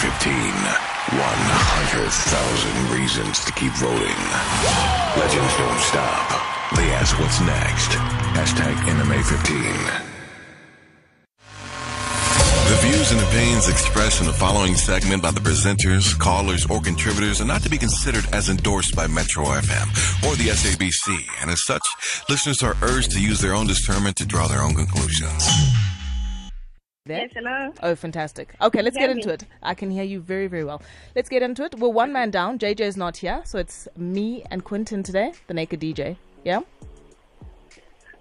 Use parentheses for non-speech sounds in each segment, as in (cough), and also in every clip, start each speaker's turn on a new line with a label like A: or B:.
A: 15. 100,000 reasons to keep voting. Legends don't stop. They ask what's next. Hashtag MMA15.
B: The views and opinions expressed in the following segment by the presenters, callers, or contributors are not to be considered as endorsed by Metro FM or the SABC, and as such, listeners are urged to use their own discernment to draw their own conclusions.
C: There?
D: Yes, hello.
C: Oh, fantastic. Okay, let's get
D: Hear me?
C: into it. I can hear you very, very well. Let's get into it. We're one man down. JJ is not here, so it's me and Quentin today, the naked DJ. Yeah?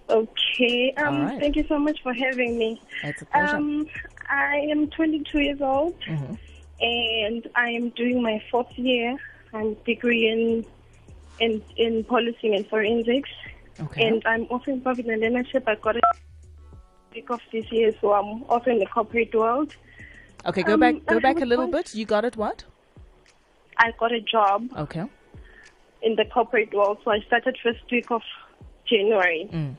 D: Okay. Um,
C: right.
D: Thank you so much for having me.
C: It's a pleasure.
D: Um, I am 22 years old,
C: Mm-hmm.
D: and I am doing my fourth year. I'm degree in in in policing and forensics,
C: okay.
D: and I'm also involved in the learnership. I got a week of this year, so I'm also in the corporate world.
C: okay, go
D: um,
C: back go back a little bit. You got it what?
D: I got a job
C: Okay.
D: in the corporate world, so I started first week of January.
C: Mm.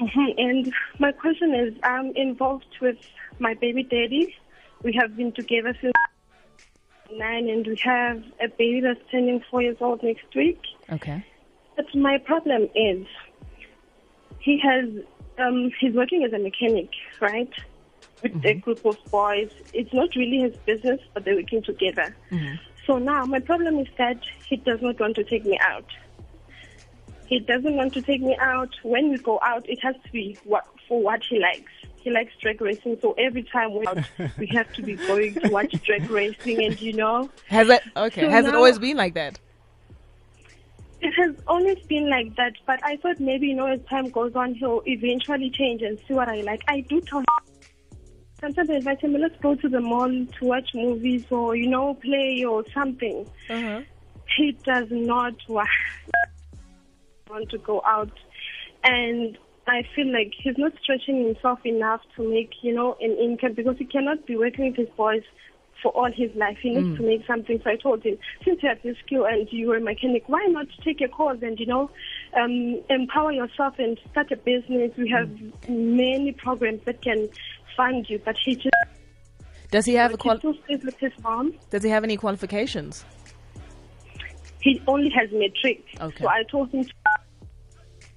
D: Mhm, And my question is, I'm involved with my baby daddy. We have been together since nine, and we have a baby that's turning four years old next week.
C: Okay.
D: But my problem is, he has, um, he's working as a mechanic, right? With a group of boys. It's not really his business, but they're working together. So now my problem is that he does not want to take me out. He doesn't want to take me out. When we go out, it has to be what, for what he likes. He likes drag racing, so every time we're out, we have to be going to watch drag (laughs) racing, and you know,
C: Has it okay,
D: So
C: has it always been like that?
D: It has always been like that, but I thought maybe, you know, as time goes on, he'll eventually change and see what I like. I do tell him. Sometimes I invite him, let's go to the mall to watch movies or, you know, play or something.
C: Uh-huh.
D: He does not want to go out. And I feel like he's not stretching himself enough to make, you know, an income because he cannot be working with his boys for all his life. He needs to make something. So I told him, since you have this skill and you're a mechanic, why not take a course and, you know, um, empower yourself and start a business? We have many programs that can fund you, but he just
C: Does he have a
D: he still with his mom.
C: does he have any qualifications?
D: He only has matric.
C: Okay.
D: So I told him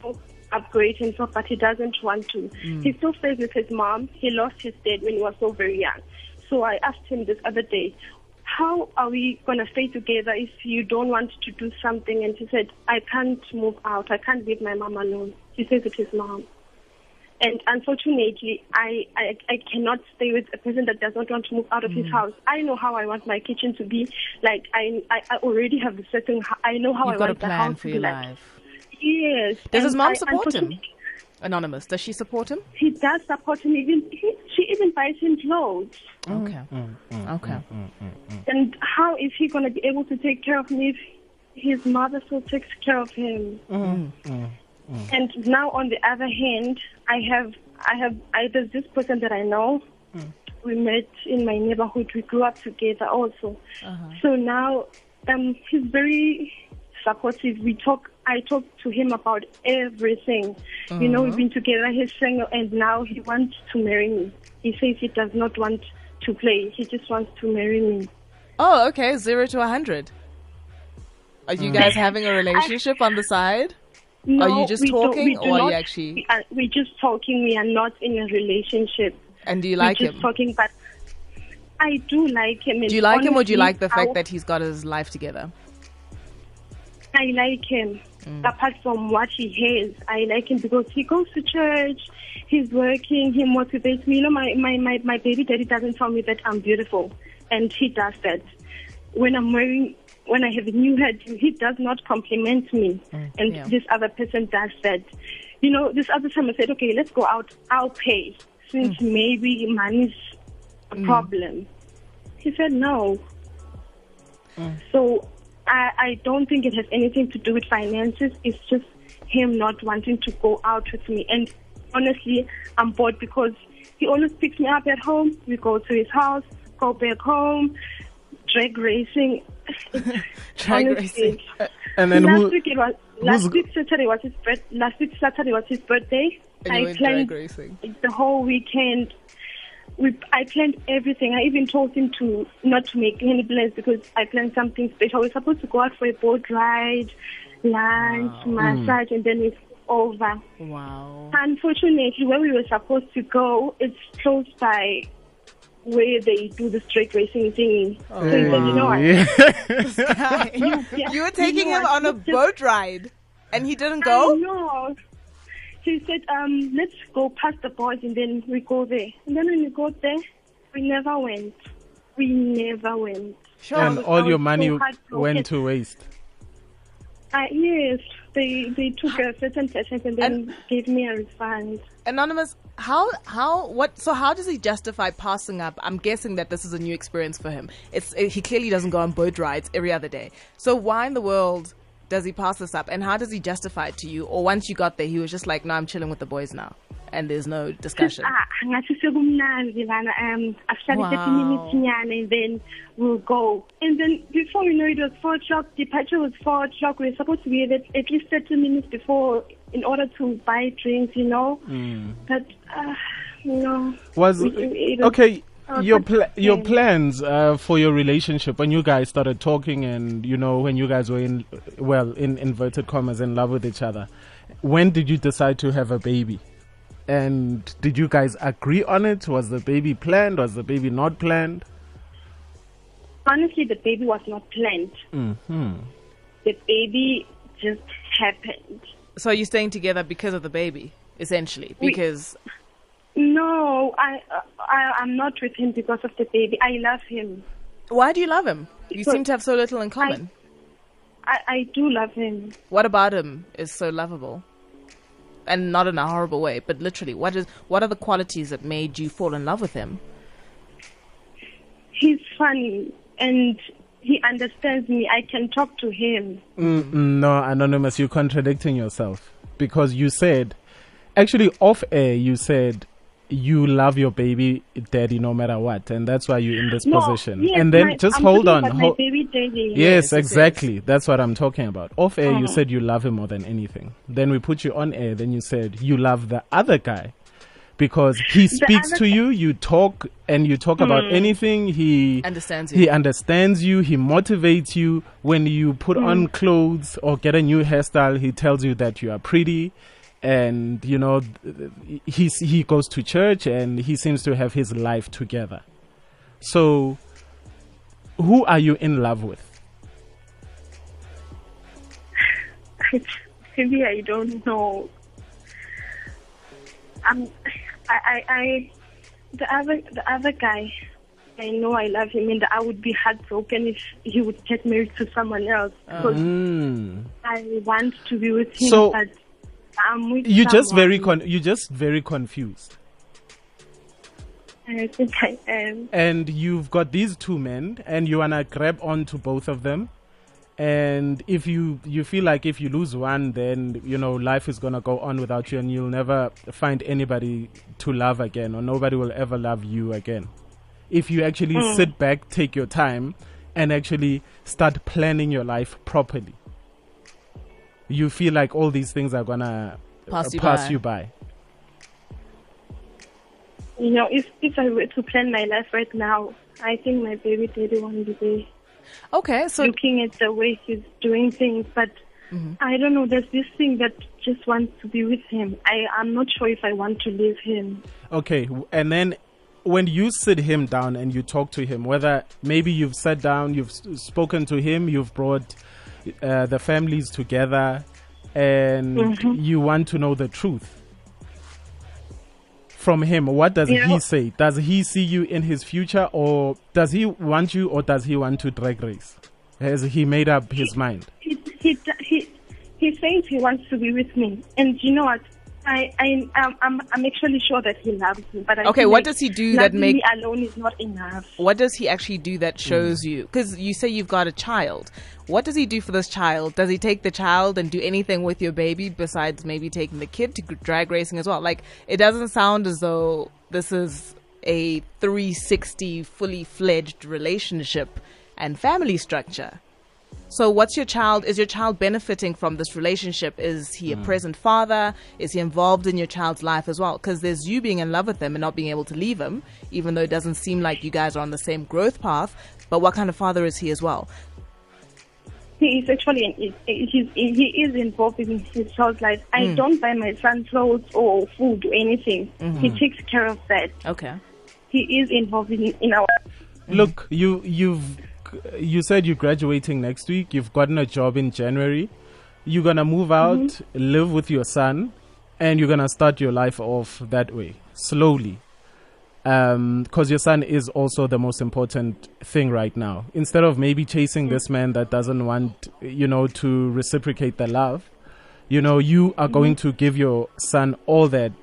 D: to upgrade himself, but he doesn't want to.
C: Mm.
D: He still stays with his mom. He lost his dad when he was so very young. So I asked him this other day, how are we going to stay together if you don't want to do something? And he said, I can't move out. I can't leave my mom alone. He says it is mom. And unfortunately, I, I I cannot stay with a person that does not want to move out of
C: Mm.
D: his house. I know how I want my kitchen to be. Like I I, I already have a certain. I know how
C: You've
D: I
C: got a
D: want the
C: plan
D: house
C: for
D: to be
C: your
D: like.
C: life.
D: Yes.
C: Does his mom
D: I-
C: support him?
D: Unfortunately,
C: Anonymous, does she support him?
D: He does support him. Even he, she even buys him clothes.
C: Okay.
D: Mm.
C: mm, mm, mm okay.
D: And how is he going to be able to take care of me if his mother still takes care of him? And now, on the other hand, I have, I have, I, there's this person that I know. We met in my neighborhood. We grew up together also. Uh-huh. So now, um, he's very supportive. We talk. I talk to him about everything. You know, we've uh-huh. been together. He's single, and now he wants to marry me. He says he does not want to play. He just wants to marry me.
C: Oh, okay. Zero to a hundred. Are you mm. guys (laughs) having a relationship on the side?
D: No,
C: Are you just
D: we do-
C: talking
D: we do
C: or are you actually-
D: We are, we're just talking. We are not in a relationship.
C: And do you like
D: we're just
C: him?
D: talking, but I do like him.
C: Do you like him or do you like the
D: I-
C: fact that he's got his life together?
D: I like him.
C: Mm.
D: Apart from what he has, I like him because he goes to church, he's working, he motivates me. You know, my, my, my, my baby daddy doesn't tell me that I'm beautiful, and he does that. When I'm wearing, when I have a new head, he does not compliment me, and
C: Mm, yeah.
D: this other person does that. You know, this other time I said, okay, let's go out, I'll pay, since
C: Mm.
D: maybe money's a problem. He said no. So I, I don't think it has anything to do with finances. It's just him not wanting to go out with me. And honestly, I'm bored because he always picks me up at home. We go to his house, go back home, drag racing. (laughs)
C: Drag
D: Honestly,
C: racing.
E: And then
D: last
E: who?
D: week it was last week Saturday was his birth, last week Saturday was his birthday.
C: And you
D: I
C: went
D: planned
C: drag racing.
D: the whole weekend. We, I planned everything. I even told him to not to make any plans because I planned something special. We're supposed to go out for a boat ride, lunch, hmm. massage, and then it's over.
C: Wow.
D: Unfortunately, where we were supposed to go, it's close by where they do the straight racing thing. so he said, you know what?
E: Yeah. (laughs)
D: Yeah,
C: you were taking
D: know
C: him
D: what?
C: on a
D: Let's just-
C: boat ride, and he didn't
D: I
C: go.
D: Know. He said, um, let's go past the boys and then we go there. And then when we got there, we never went. We never went.
C: Sure.
E: and
D: was-
E: all your money
D: so
E: went to waste.
D: Uh, yes, they they took a certain percent and then gave me a refund.
C: Anonymous, how how what? So how does he justify passing up? I'm guessing that this is a new experience for him. It's he clearly doesn't go on boat rides every other day. So why in the world does he pass this up? And how does he justify it to you? Or once you got there, he was just like, "No, I'm chilling with the boys now," and there's no discussion.
D: Ah, ngathi sekumnandi lana um after
C: Wow.
D: 30 minutes and then we'll go. And then before we know it was 4 o'clock, departure was 4 o'clock. We were supposed to be there at least 30 minutes before in order to buy drinks, you know. But, uh, no.
E: Was
D: It- it was-
E: okay.
D: Oh,
E: Your
D: that's
E: pla- your plans uh, for your relationship when you guys started talking and you know when you guys were in well in inverted commas in love with each other. When did you decide to have a baby? And did you guys agree on it? Was the baby planned? Was the baby not planned?
D: Honestly, the baby was not planned.
E: hmm
D: The baby just happened.
C: So you're staying together because of the baby, essentially,
D: We-
C: because
D: No, I, uh, I I'm not with him because of the baby. I love him.
C: why do you love him? You
D: Because
C: seem to have so little in common.
D: I, I do love him.
C: What about him is so lovable? And not in a horrible way, but literally, what is what are the qualities that made you fall in love with him?
D: He's funny and he understands me. I can talk to him.
E: Mm, no, anonymous, you're contradicting yourself because you said, actually off air, you said you love your baby daddy no matter what, and that's why you're in this
D: No,
E: position.
D: yes,
E: and then
D: my-
E: just
D: I'm
E: hold on.
D: about
E: hol-
D: my baby daddy.
E: Yes,
C: Yes, it
E: exactly. That's what I'm talking about. Off air, you
D: Oh.
E: said you love him more than anything. Then we put you on air. Then you said you love the other guy because he speaks to you. You talk and you talk about anything. He
C: Understands you.
E: He understands you. He motivates you. When you put on
D: Mm.
E: clothes or get a new hairstyle, he tells you that you are pretty. And you know, he's, he goes to church and he seems to have his life together. So, who are you in love with? (laughs)
D: Maybe I don't know. Um, I, I, I, the other, the other guy. I know I love him, and I would be heartbroken if he would get married to someone else because
E: Mm.
D: I want to be with him.
E: So,
D: but I'm with
E: You just very con- you just very confused.
D: I think I am.
E: And you've got these two men, and you wanna grab onto both of them. And if you you feel like if you lose one, then you know life is gonna go on without you, and you'll never find anybody to love again, or nobody will ever love you again. If you actually
D: Hmm.
E: sit back, take your time, and actually start planning your life properly, you feel like all these things are gonna
C: Pass
E: uh,
C: you
E: pass
C: by.
E: you by.
D: You know, if if I were to plan my life right now, I think my baby daddy won't be there.
C: Okay, so
D: looking at the way he's doing things, but
C: Mm-hmm.
D: I don't know. There's this thing that just wants to be with him. I I'm not sure if I want to leave him.
E: Okay, and then when you sit him down and you talk to him, whether maybe you've sat down, you've spoken to him, you've brought uh, the families together, and
D: Mm-hmm.
E: you want to know the truth from him. What does
D: You
E: he
D: know-
E: say? Does he see you in his future, or does he want you, or does he want to drag race? Has he made up his mind?
D: He he he he says he wants to be with me, and you know what? I I I'm I'm, I'm actually sure that he loves me, but I
C: Okay, what
D: like
C: does he do that makes
D: me alone is not enough?
C: what does he actually do that shows you? Because you say you've got a child. What does he do for this child? Does he take the child and do anything with your baby besides maybe taking the kid to drag racing as well? Like, it doesn't sound as though this is a 360 fully fledged relationship and family structure. So, what's your child? Is your child benefiting from this relationship? Is he a
E: Hmm.
C: present father? Is he involved in your child's life as well? Because there's you being in love with him and not being able to leave him, even though it doesn't seem like you guys are on the same growth path. But what kind of father is he as well?
D: He is actually an, he's, he is involved in his child's life. I
C: Hmm.
D: don't buy my son clothes or food or anything.
C: Mm-hmm.
D: He takes care of that.
C: Okay.
D: He is involved in, in our.
E: Look, you you've you said you're graduating next week. You've gotten a job in January. You're gonna move out, mm-hmm. live with your son, and you're gonna start your life off that way slowly. Um, because your son is also the most important thing right now. Instead of maybe chasing mm. this man that doesn't want, you know, to reciprocate the love, you know, you are going mm-hmm. to give your son all that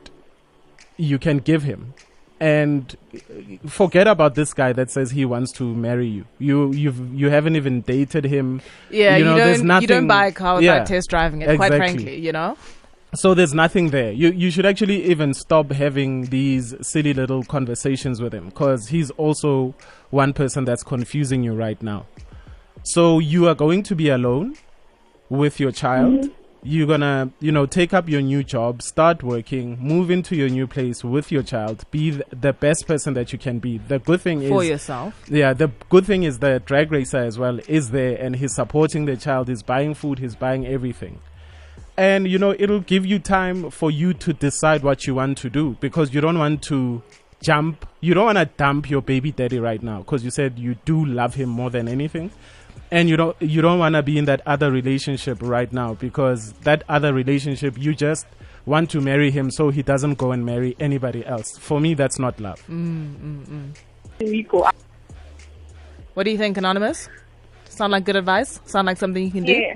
E: you can give him and forget about this guy that says he wants to marry you. You you've you haven't even dated him.
C: Yeah,
E: You
C: you,
E: know, there's
C: don't you don't buy a car without
E: yeah,
C: test driving it. Quite frankly, you know.
E: So there's nothing there. You you should actually even stop having these silly little conversations with him because he's also one person that's confusing you right now. So you are going to be alone with your child. Mm-hmm. You're gonna, you know, take up your new job, start working, move into your new place with your child, be th- the best person that you can be. The good thing is For
C: yourself.
E: yeah, the good thing is the drag racer as well is there and he's supporting the child, he's buying food, he's buying everything. And you know, it'll give you time for you to decide what you want to do because you don't want to jump, you don't want to dump your baby daddy right now because you said you do love him more than anything. And you don't you don't want to be in that other relationship right now because that other relationship you just want to marry him so he doesn't go and marry anybody else. For me that's not love.
D: We go.
C: What do you think, Anonymous? Sound like good advice? Sound like something you can do?
D: Yeah.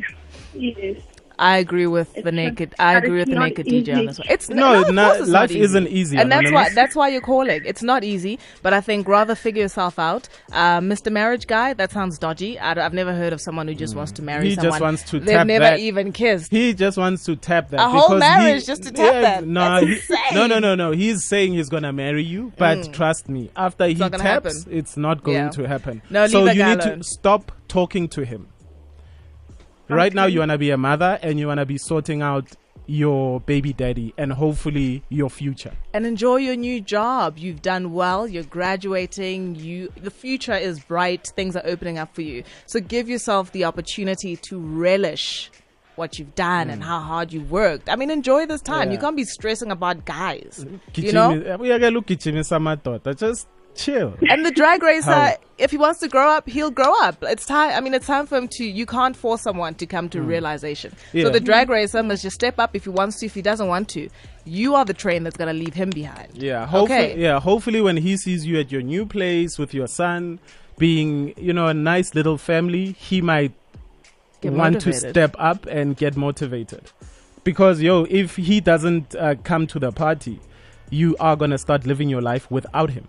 D: Yes.
C: I agree with the naked. I agree with the
D: not
C: naked DJ on
D: easy.
C: this one. It's
E: No,
C: of
E: no,
C: course it's
E: life
C: not easy.
E: isn't easy,
C: and that's why that's why you're calling. It's not easy, but I think rather figure yourself out. Uh, Mr. Marriage Guy, that sounds dodgy. I, have never heard of someone who just wants to marry
E: He just wants to
C: They've
E: tap
C: never
E: that.
C: even kissed.
E: He just wants to tap that.
C: A whole
E: because
C: marriage
E: he-
C: just to tap that?
E: No,
C: That's
E: he- no, no, no, no. He's saying he's gonna marry you, but trust me, after he taps,
C: happen.
E: it's not going
C: Yeah.
E: to happen.
C: No,
E: so
C: leave that
E: you need to stop talking to him. Right now, you wanna be a mother and you wanna be sorting out your baby daddy and hopefully your future.
C: and enjoy your new job. You've done well. You're graduating. You the future is bright. Things are opening up for you. So give yourself the opportunity to relish what you've done and mm. how hard you worked. I mean, enjoy this time.
E: Yeah.
C: You can't be stressing about guys. You know.
E: Eh, Uyake ugijimisa amadoda, Just chill.
C: And the drag racer,
E: How?
C: if he wants to grow up, he'll grow up. It's time. I mean, it's time for him to. You can't force someone to come to realization.
E: Hmm. Yeah.
C: So the drag racer must just step up if he wants to. If he doesn't want to, you are the train that's gonna leave him behind.
E: Yeah, hopefully,
C: Okay.
E: yeah, hopefully when he sees you at your new place with your son being, you know, a nice little family, he might
C: Get
E: want to step up and get motivated. Because yo, if he doesn't uh, come to the party, you are going to start living your life without him.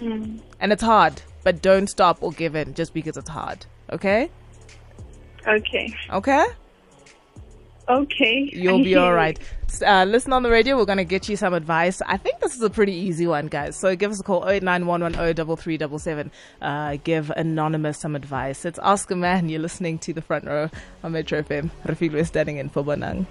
C: And it's hard, but don't stop or give in just because it's hard. Okay?
D: Okay.
C: Okay?
D: Okay.
C: You'll be (laughs) all right. Uh, listen on the radio. We're going to get you some advice. I think this is a pretty easy one, guys. So give us a call 0891103377. Uh, give Anonymous some advice. It's Ask a Man. You're listening to the front row on Metro FM. Rafik, we're standing in for Bonang.